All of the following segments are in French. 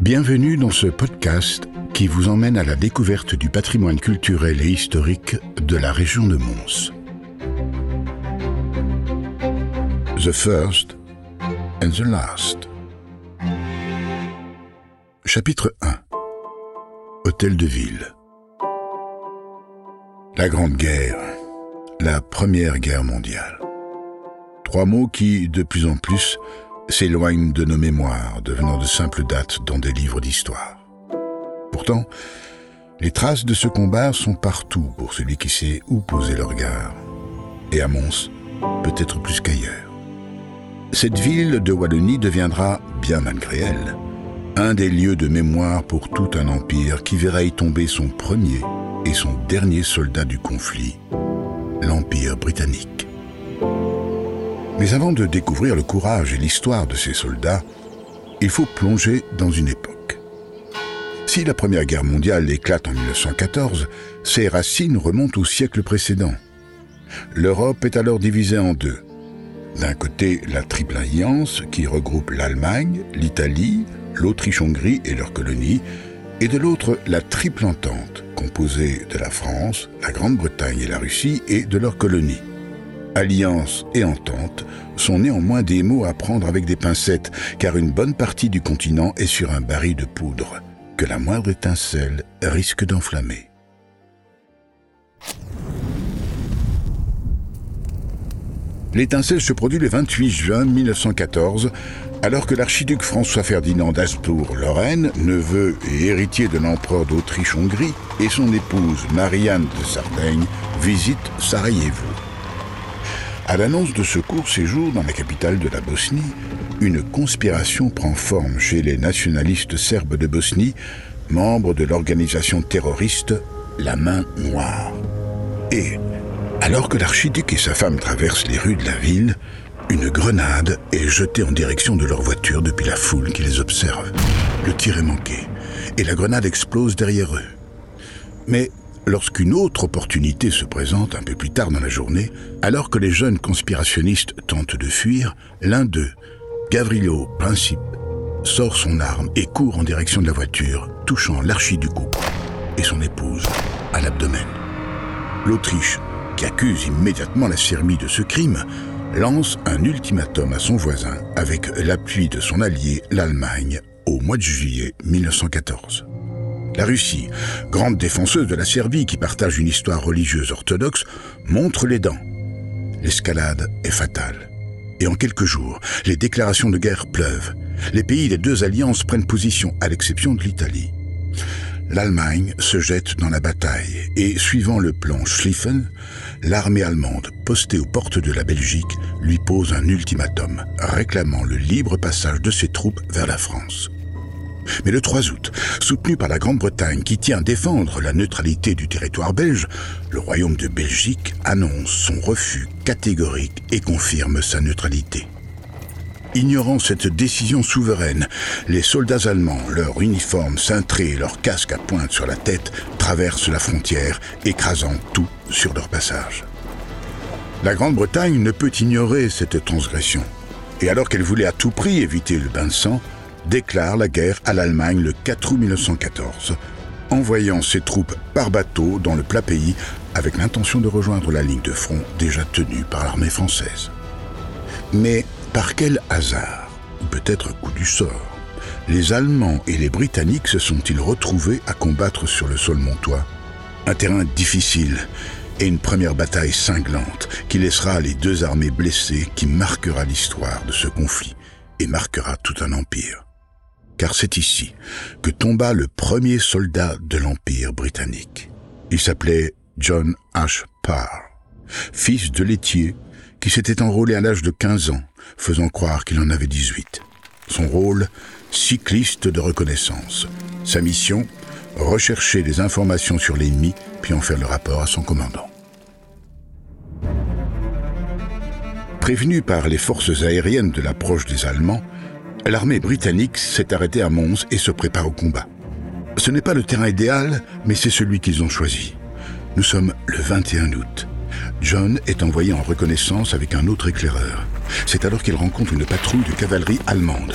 Bienvenue dans ce podcast qui vous emmène à la découverte du patrimoine culturel et historique de la région de Mons. The First and the Last. Chapitre 1 Hôtel de ville. La Grande Guerre. La Première Guerre mondiale. Trois mots qui, de plus en plus, s'éloignent de nos mémoires, devenant de simples dates dans des livres d'histoire. Pourtant, les traces de ce combat sont partout pour celui qui sait où poser le regard. Et à Mons, peut-être plus qu'ailleurs. Cette ville de Wallonie deviendra, bien malgré elle, un des lieux de mémoire pour tout un empire qui verra y tomber son premier et son dernier soldat du conflit, l'Empire britannique. Mais avant de découvrir le courage et l'histoire de ces soldats, il faut plonger dans une époque. Si la Première Guerre mondiale éclate en 1914, ses racines remontent au siècle précédent. L'Europe est alors divisée en deux. D'un côté, la Triple Alliance, qui regroupe l'Allemagne, l'Italie, l'Autriche-Hongrie et leurs colonies, et de l'autre, la Triple Entente, composée de la France, la Grande-Bretagne et la Russie, et de leurs colonies alliance et entente sont néanmoins des mots à prendre avec des pincettes, car une bonne partie du continent est sur un baril de poudre, que la moindre étincelle risque d'enflammer. L'étincelle se produit le 28 juin 1914, alors que l'archiduc François-Ferdinand d'Asbourg-Lorraine, neveu et héritier de l'empereur d'Autriche-Hongrie, et son épouse Marianne de Sardaigne visitent Sarajevo. À l'annonce de ce court séjour dans la capitale de la Bosnie, une conspiration prend forme chez les nationalistes serbes de Bosnie, membres de l'organisation terroriste La Main Noire. Et, alors que l'archiduc et sa femme traversent les rues de la ville, une grenade est jetée en direction de leur voiture depuis la foule qui les observe. Le tir est manqué, et la grenade explose derrière eux. Mais lorsqu'une autre opportunité se présente un peu plus tard dans la journée, alors que les jeunes conspirationnistes tentent de fuir, l'un d'eux, Gavrilo Principe, sort son arme et court en direction de la voiture, touchant l'archiduc et son épouse à l'abdomen. L'Autriche, qui accuse immédiatement la Serbie de ce crime, lance un ultimatum à son voisin avec l'appui de son allié, l'Allemagne, au mois de juillet 1914. La Russie, grande défenseuse de la Serbie qui partage une histoire religieuse orthodoxe, montre les dents. L'escalade est fatale. Et en quelques jours, les déclarations de guerre pleuvent. Les pays des deux alliances prennent position, à l'exception de l'Italie. L'Allemagne se jette dans la bataille et, suivant le plan Schlieffen, l'armée allemande, postée aux portes de la Belgique, lui pose un ultimatum, réclamant le libre passage de ses troupes vers la France. Mais le 3 août, soutenu par la Grande-Bretagne qui tient à défendre la neutralité du territoire belge, le Royaume de Belgique annonce son refus catégorique et confirme sa neutralité. Ignorant cette décision souveraine, les soldats allemands, leur uniforme cintré et leur casque à pointe sur la tête, traversent la frontière, écrasant tout sur leur passage. La Grande-Bretagne ne peut ignorer cette transgression. Et alors qu'elle voulait à tout prix éviter le bain de sang, déclare la guerre à l'Allemagne le 4 août 1914, envoyant ses troupes par bateau dans le plat pays avec l'intention de rejoindre la ligne de front déjà tenue par l'armée française. Mais par quel hasard, ou peut-être coup du sort, les Allemands et les Britanniques se sont-ils retrouvés à combattre sur le sol montois? Un terrain difficile et une première bataille cinglante qui laissera les deux armées blessées qui marquera l'histoire de ce conflit et marquera tout un empire car c'est ici que tomba le premier soldat de l'Empire britannique. Il s'appelait John H. Parr, fils de laitier qui s'était enrôlé à l'âge de 15 ans, faisant croire qu'il en avait 18. Son rôle, cycliste de reconnaissance. Sa mission, rechercher des informations sur l'ennemi, puis en faire le rapport à son commandant. Prévenu par les forces aériennes de l'approche des Allemands, l'armée britannique s'est arrêtée à Mons et se prépare au combat. Ce n'est pas le terrain idéal, mais c'est celui qu'ils ont choisi. Nous sommes le 21 août. John est envoyé en reconnaissance avec un autre éclaireur. C'est alors qu'il rencontre une patrouille de cavalerie allemande.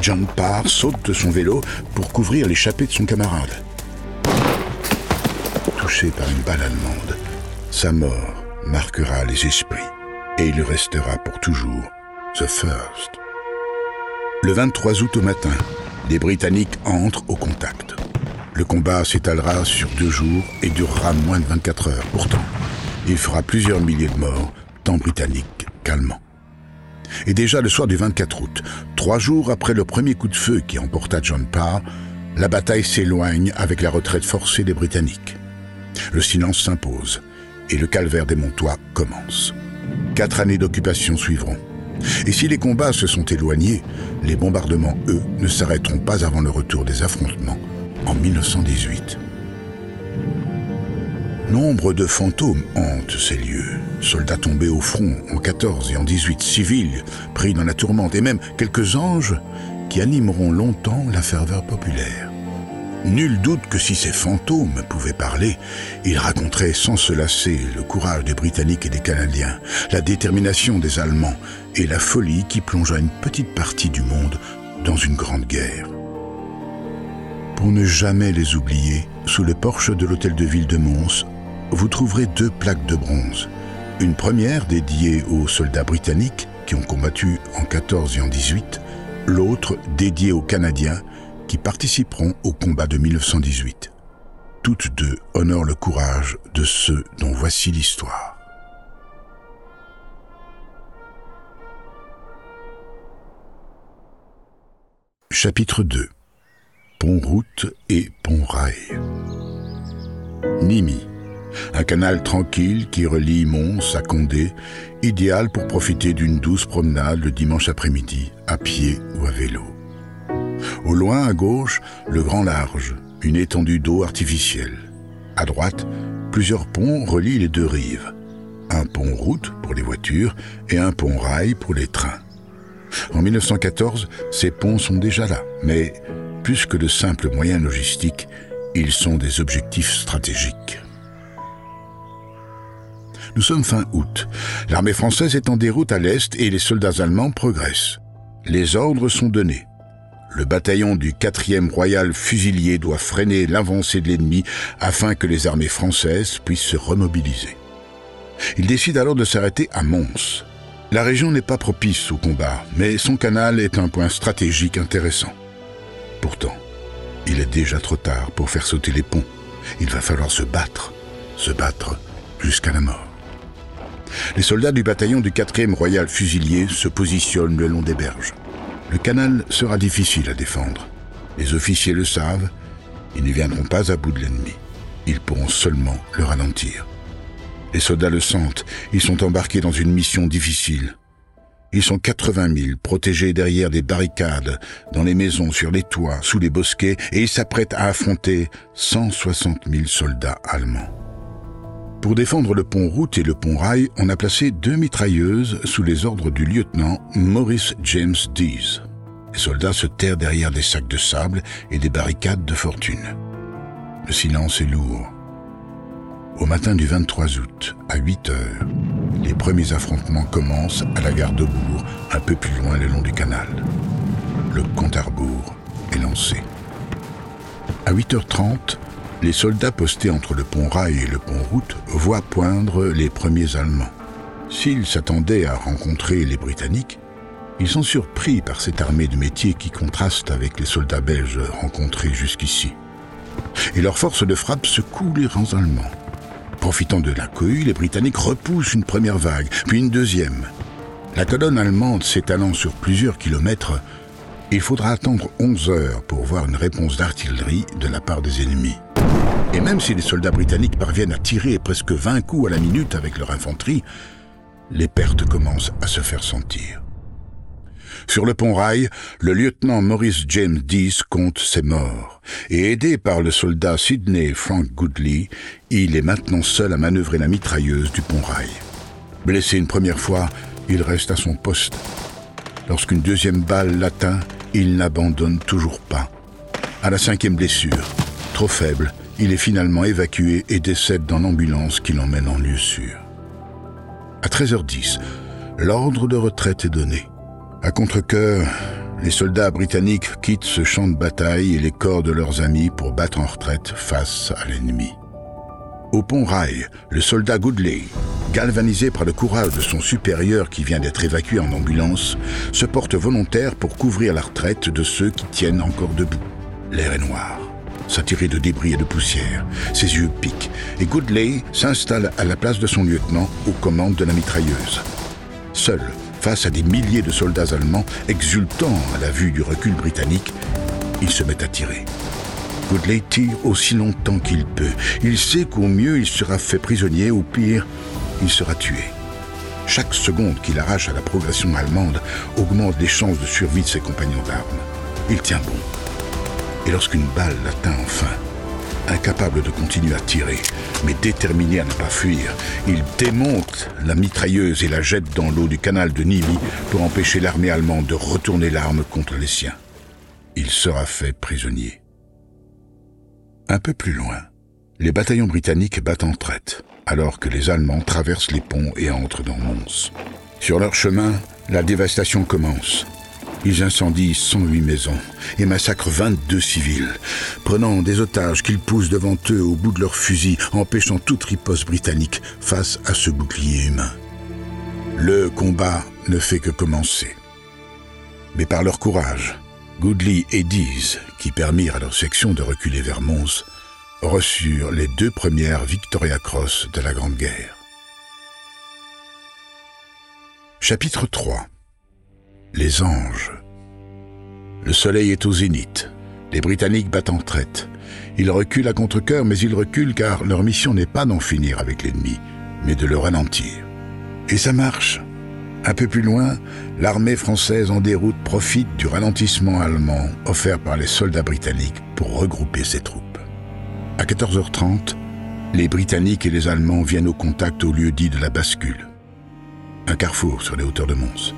John Parr saute de son vélo pour couvrir l'échappée de son camarade. Touché par une balle allemande, sa mort marquera les esprits et il restera pour toujours The First. Le 23 août au matin, les Britanniques entrent au contact. Le combat s'étalera sur deux jours et durera moins de 24 heures. Pourtant, il fera plusieurs milliers de morts, tant britanniques qu'allemands. Et déjà le soir du 24 août, trois jours après le premier coup de feu qui emporta John Parr, la bataille s'éloigne avec la retraite forcée des Britanniques. Le silence s'impose et le calvaire des Montois commence. Quatre années d'occupation suivront. Et si les combats se sont éloignés, les bombardements, eux, ne s'arrêteront pas avant le retour des affrontements en 1918. Nombre de fantômes hantent ces lieux. Soldats tombés au front en 14 et en 18, civils pris dans la tourmente, et même quelques anges qui animeront longtemps la ferveur populaire. Nul doute que si ces fantômes pouvaient parler, ils raconteraient sans se lasser le courage des Britanniques et des Canadiens, la détermination des Allemands et la folie qui plongea une petite partie du monde dans une grande guerre. Pour ne jamais les oublier, sous le porche de l'hôtel de ville de Mons, vous trouverez deux plaques de bronze. Une première dédiée aux soldats britanniques qui ont combattu en 14 et en 18, l'autre dédiée aux Canadiens qui participeront au combat de 1918. Toutes deux honorent le courage de ceux dont voici l'histoire. Chapitre 2 Pont-route et pont-rail Nimi un canal tranquille qui relie Mons à Condé, idéal pour profiter d'une douce promenade le dimanche après-midi, à pied ou à vélo. Au loin, à gauche, le Grand Large, une étendue d'eau artificielle. À droite, plusieurs ponts relient les deux rives. Un pont route pour les voitures et un pont rail pour les trains. En 1914, ces ponts sont déjà là, mais plus que de simples moyens logistiques, ils sont des objectifs stratégiques. Nous sommes fin août. L'armée française est en déroute à l'est et les soldats allemands progressent. Les ordres sont donnés. Le bataillon du 4e Royal Fusilier doit freiner l'avancée de l'ennemi afin que les armées françaises puissent se remobiliser. Il décide alors de s'arrêter à Mons. La région n'est pas propice au combat, mais son canal est un point stratégique intéressant. Pourtant, il est déjà trop tard pour faire sauter les ponts. Il va falloir se battre, se battre jusqu'à la mort. Les soldats du bataillon du 4e Royal Fusilier se positionnent le long des berges. Le canal sera difficile à défendre. Les officiers le savent, ils ne viendront pas à bout de l'ennemi. Ils pourront seulement le ralentir. Les soldats le sentent, ils sont embarqués dans une mission difficile. Ils sont 80 000, protégés derrière des barricades, dans les maisons, sur les toits, sous les bosquets, et ils s'apprêtent à affronter 160 000 soldats allemands. Pour défendre le pont route et le pont rail, on a placé deux mitrailleuses sous les ordres du lieutenant Maurice James Dees. Les soldats se terrent derrière des sacs de sable et des barricades de fortune. Le silence est lourd. Au matin du 23 août, à 8 heures, les premiers affrontements commencent à la gare de Bourg, un peu plus loin le long du canal. Le compte à rebours est lancé. À 8h30, les soldats postés entre le pont rail et le pont route voient poindre les premiers Allemands. S'ils s'attendaient à rencontrer les Britanniques, ils sont surpris par cette armée de métier qui contraste avec les soldats belges rencontrés jusqu'ici. Et leur force de frappe secoue les rangs allemands. Profitant de la cohue, les Britanniques repoussent une première vague, puis une deuxième. La colonne allemande s'étalant sur plusieurs kilomètres, il faudra attendre 11 heures pour voir une réponse d'artillerie de la part des ennemis. Et même si les soldats britanniques parviennent à tirer presque 20 coups à la minute avec leur infanterie, les pertes commencent à se faire sentir. Sur le pont rail, le lieutenant Maurice James Dease compte ses morts, et aidé par le soldat Sidney Frank Goodley, il est maintenant seul à manœuvrer la mitrailleuse du pont rail. Blessé une première fois, il reste à son poste. Lorsqu'une deuxième balle l'atteint, il n'abandonne toujours pas. À la cinquième blessure, trop faible, il est finalement évacué et décède dans l'ambulance qui l'emmène en lieu sûr. À 13h10, l'ordre de retraite est donné. À contre-coeur, les soldats britanniques quittent ce champ de bataille et les corps de leurs amis pour battre en retraite face à l'ennemi. Au pont Rail, le soldat Goodley, galvanisé par le courage de son supérieur qui vient d'être évacué en ambulance, se porte volontaire pour couvrir la retraite de ceux qui tiennent encore debout. L'air est noir, saturé de débris et de poussière. Ses yeux piquent et Goodley s'installe à la place de son lieutenant aux commandes de la mitrailleuse. Seul, face à des milliers de soldats allemands exultant à la vue du recul britannique, il se met à tirer. Goodley tire aussi longtemps qu'il peut. Il sait qu'au mieux il sera fait prisonnier, au pire, il sera tué. Chaque seconde qu'il arrache à la progression allemande augmente les chances de survie de ses compagnons d'armes. Il tient bon. Lorsqu'une balle l'atteint enfin, incapable de continuer à tirer, mais déterminé à ne pas fuir, il démonte la mitrailleuse et la jette dans l'eau du canal de Nivy pour empêcher l'armée allemande de retourner l'arme contre les siens. Il sera fait prisonnier. Un peu plus loin, les bataillons britanniques battent en traite, alors que les Allemands traversent les ponts et entrent dans Mons. Sur leur chemin, la dévastation commence. Ils incendient 108 maisons et massacrent 22 civils, prenant des otages qu'ils poussent devant eux au bout de leurs fusils, empêchant toute riposte britannique face à ce bouclier humain. Le combat ne fait que commencer. Mais par leur courage, Goodley et Dease, qui permirent à leur section de reculer vers Mons, reçurent les deux premières Victoria Cross de la Grande Guerre. Chapitre 3 Les anges Le soleil est au zénith. Les Britanniques battent en traite. Ils reculent à contre-coeur, mais ils reculent car leur mission n'est pas d'en finir avec l'ennemi, mais de le ralentir. Et ça marche. Un peu plus loin, l'armée française en déroute profite du ralentissement allemand offert par les soldats britanniques pour regrouper ses troupes. À 14h30, les Britanniques et les Allemands viennent au contact au lieu dit de la bascule. Un carrefour sur les hauteurs de Mons.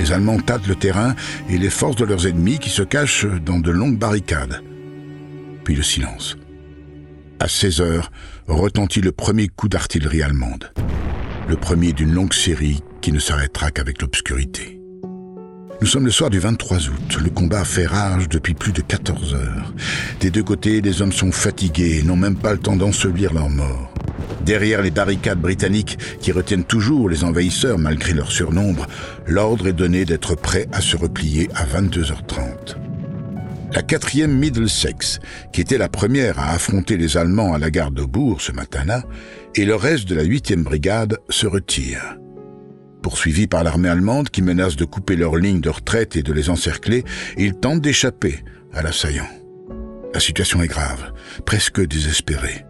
Les Allemands tâtent le terrain et les forces de leurs ennemis qui se cachent dans de longues barricades. Puis le silence. À 16 heures, retentit le premier coup d'artillerie allemande. Le premier d'une longue série qui ne s'arrêtera qu'avec l'obscurité. Nous sommes le soir du 23 août. Le combat fait rage depuis plus de 14 heures. Des deux côtés, les hommes sont fatigués et n'ont même pas le temps d'ensevelir leurs morts. Derrière les barricades britanniques, qui retiennent toujours les envahisseurs malgré leur surnombre, l'ordre est donné d'être prêt à se replier à 22h30. La quatrième Middlesex, qui était la première à affronter les Allemands à la gare de Bourg ce matin-là, et le reste de la huitième brigade se retire. Poursuivis par l'armée allemande qui menace de couper leurs lignes de retraite et de les encercler, ils tentent d'échapper à l'assaillant. La situation est grave, presque désespérée.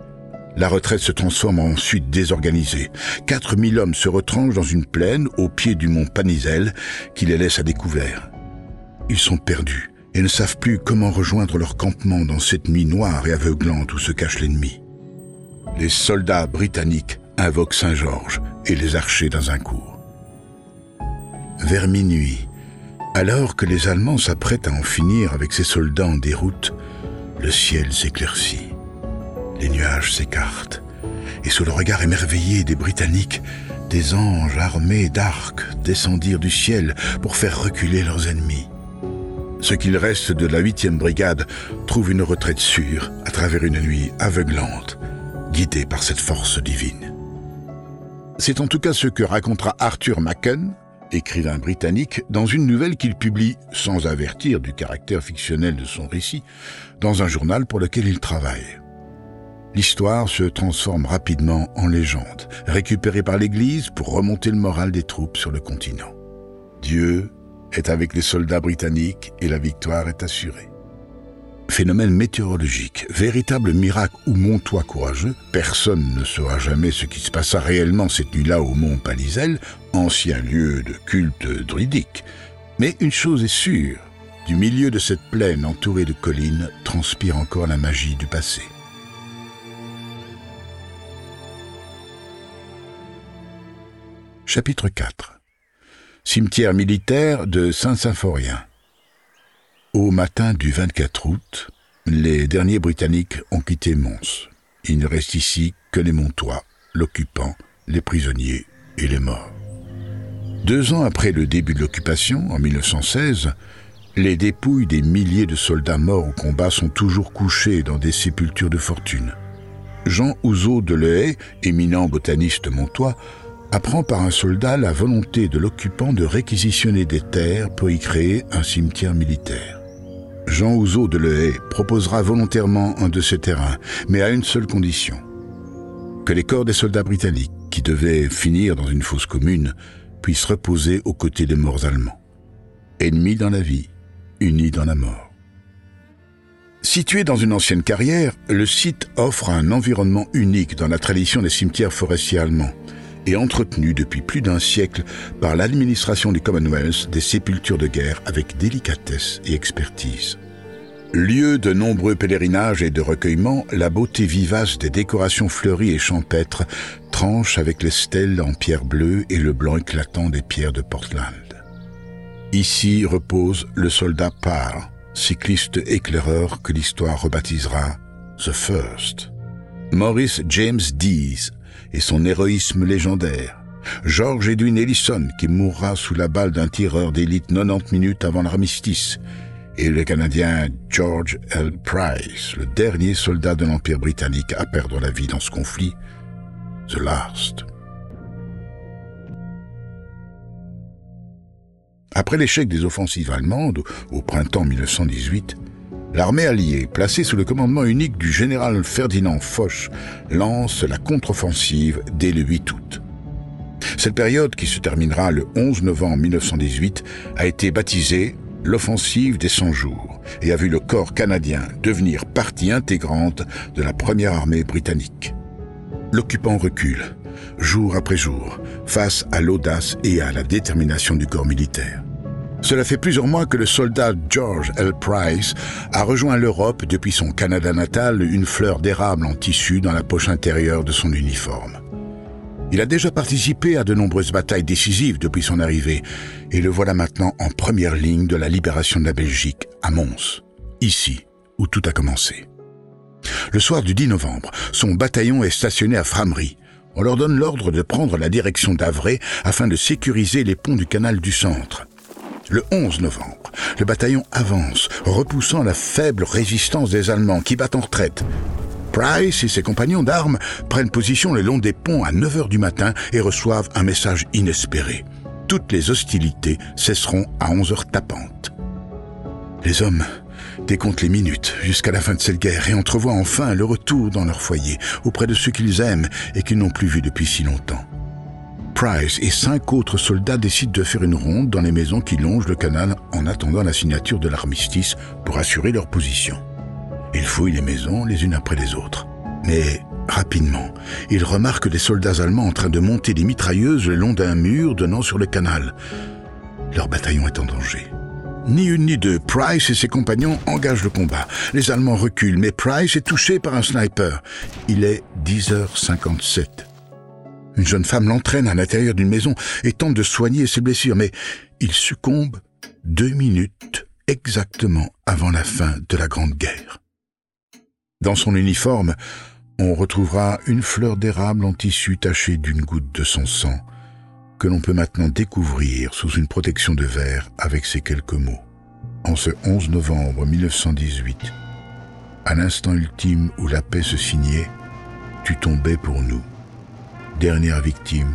La retraite se transforme ensuite désorganisée. 4000 hommes se retranchent dans une plaine au pied du mont Panizel qui les laisse à découvert. Ils sont perdus et ne savent plus comment rejoindre leur campement dans cette nuit noire et aveuglante où se cache l'ennemi. Les soldats britanniques invoquent Saint-Georges et les archers dans un cours. Vers minuit, alors que les Allemands s'apprêtent à en finir avec ces soldats en déroute, le ciel s'éclaircit. Les nuages s'écartent, et sous le regard émerveillé des Britanniques, des anges armés d'arcs descendirent du ciel pour faire reculer leurs ennemis. Ce qu'il reste de la huitième brigade trouve une retraite sûre à travers une nuit aveuglante, guidée par cette force divine. C'est en tout cas ce que racontera Arthur Machen, écrivain britannique, dans une nouvelle qu'il publie, sans avertir du caractère fictionnel de son récit, dans un journal pour lequel il travaille. L'histoire se transforme rapidement en légende, récupérée par l'Église pour remonter le moral des troupes sur le continent. Dieu est avec les soldats britanniques et la victoire est assurée. Phénomène météorologique, véritable miracle ou montois courageux, personne ne saura jamais ce qui se passa réellement cette nuit-là au mont Palizel, ancien lieu de culte druidique. Mais une chose est sûre, du milieu de cette plaine entourée de collines transpire encore la magie du passé. Chapitre 4 Cimetière militaire de Saint-Symphorien au matin du 24 août, les derniers Britanniques ont quitté Mons. Il ne reste ici que les Montois, l'occupant, les prisonniers et les morts. Deux ans après le début de l'occupation, en 1916, Les dépouilles des milliers de soldats morts au combat sont toujours couchées dans des sépultures de fortune. Jean Houzeau de Lehay, éminent botaniste montois, apprend par un soldat la volonté de l'occupant de réquisitionner des terres pour y créer un cimetière militaire. Jean Houzeau de Lehay proposera volontairement un de ces terrains, mais à une seule condition. Que les corps des soldats britanniques, qui devaient finir dans une fosse commune, puissent reposer aux côtés des morts allemands. Ennemis dans la vie, unis dans la mort. Situé dans une ancienne carrière, le site offre un environnement unique dans la tradition des cimetières forestiers allemands et entretenu depuis plus d'un siècle par l'administration du Commonwealth des sépultures de guerre avec délicatesse et expertise. Lieu de nombreux pèlerinages et de recueillements, la beauté vivace des décorations fleuries et champêtres tranche avec les stèles en pierre bleue et le blanc éclatant des pierres de Portland. Ici repose le soldat Parr, cycliste éclaireur que l'histoire rebaptisera The First. Maurice James Dees et son héroïsme légendaire. George Edwin Ellison qui mourra sous la balle d'un tireur d'élite 90 minutes avant l'armistice. Et le Canadien George L. Price, le dernier soldat de l'Empire britannique à perdre la vie dans ce conflit. The Last. Après l'échec des offensives allemandes au printemps 1918, l'armée alliée, placée sous le commandement unique du général Ferdinand Foch, lance la contre-offensive dès le 8 août. Cette période, qui se terminera le 11 novembre 1918, a été baptisée l'offensive des 100 jours et a vu le corps canadien devenir partie intégrante de la première armée britannique. L'occupant recule, jour après jour, face à l'audace et à la détermination du corps militaire. Cela fait plusieurs mois que le soldat George L. Price a rejoint l'Europe depuis son Canada natal, une fleur d'érable en tissu dans la poche intérieure de son uniforme. Il a déjà participé à de nombreuses batailles décisives depuis son arrivée, et le voilà maintenant en première ligne de la libération de la Belgique, à Mons, ici où tout a commencé. Le soir du 10 novembre, son bataillon est stationné à Framery. On leur donne l'ordre de prendre la direction d'Avray afin de sécuriser les ponts du canal du centre. Le 11 novembre, le bataillon avance, repoussant la faible résistance des Allemands qui battent en retraite. Price et ses compagnons d'armes prennent position le long des ponts à 9 heures du matin et reçoivent un message inespéré. Toutes les hostilités cesseront à 11 heures tapantes. Les hommes décomptent les minutes jusqu'à la fin de cette guerre et entrevoient enfin le retour dans leur foyer, auprès de ceux qu'ils aiment et qu'ils n'ont plus vus depuis si longtemps. Price et cinq autres soldats décident de faire une ronde dans les maisons qui longent le canal en attendant la signature de l'armistice pour assurer leur position. Ils fouillent les maisons les unes après les autres. Mais rapidement, ils remarquent des soldats allemands en train de monter des mitrailleuses le long d'un mur donnant sur le canal. Leur bataillon est en danger. Ni une ni deux, Price et ses compagnons engagent le combat. Les Allemands reculent, mais Price est touché par un sniper. Il est 10h57. Une jeune femme l'entraîne à l'intérieur d'une maison et tente de soigner ses blessures, mais il succombe deux minutes exactement avant la fin de la Grande Guerre. Dans son uniforme, on retrouvera une fleur d'érable en tissu tachée d'une goutte de son sang, que l'on peut maintenant découvrir sous une protection de verre avec ces quelques mots. En ce 11 novembre 1918, à l'instant ultime où la paix se signait, tu tombais pour nous dernière victime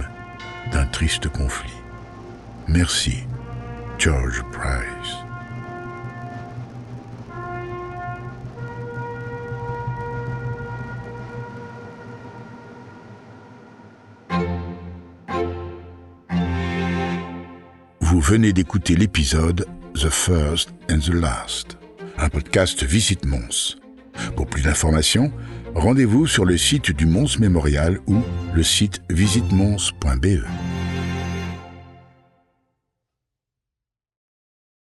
d'un triste conflit. Merci, George Price. Vous venez d'écouter l'épisode The First and the Last, un podcast Visite Mons. Pour plus d'informations, rendez-vous sur le site du Mons Mémorial ou le site visitemons.be.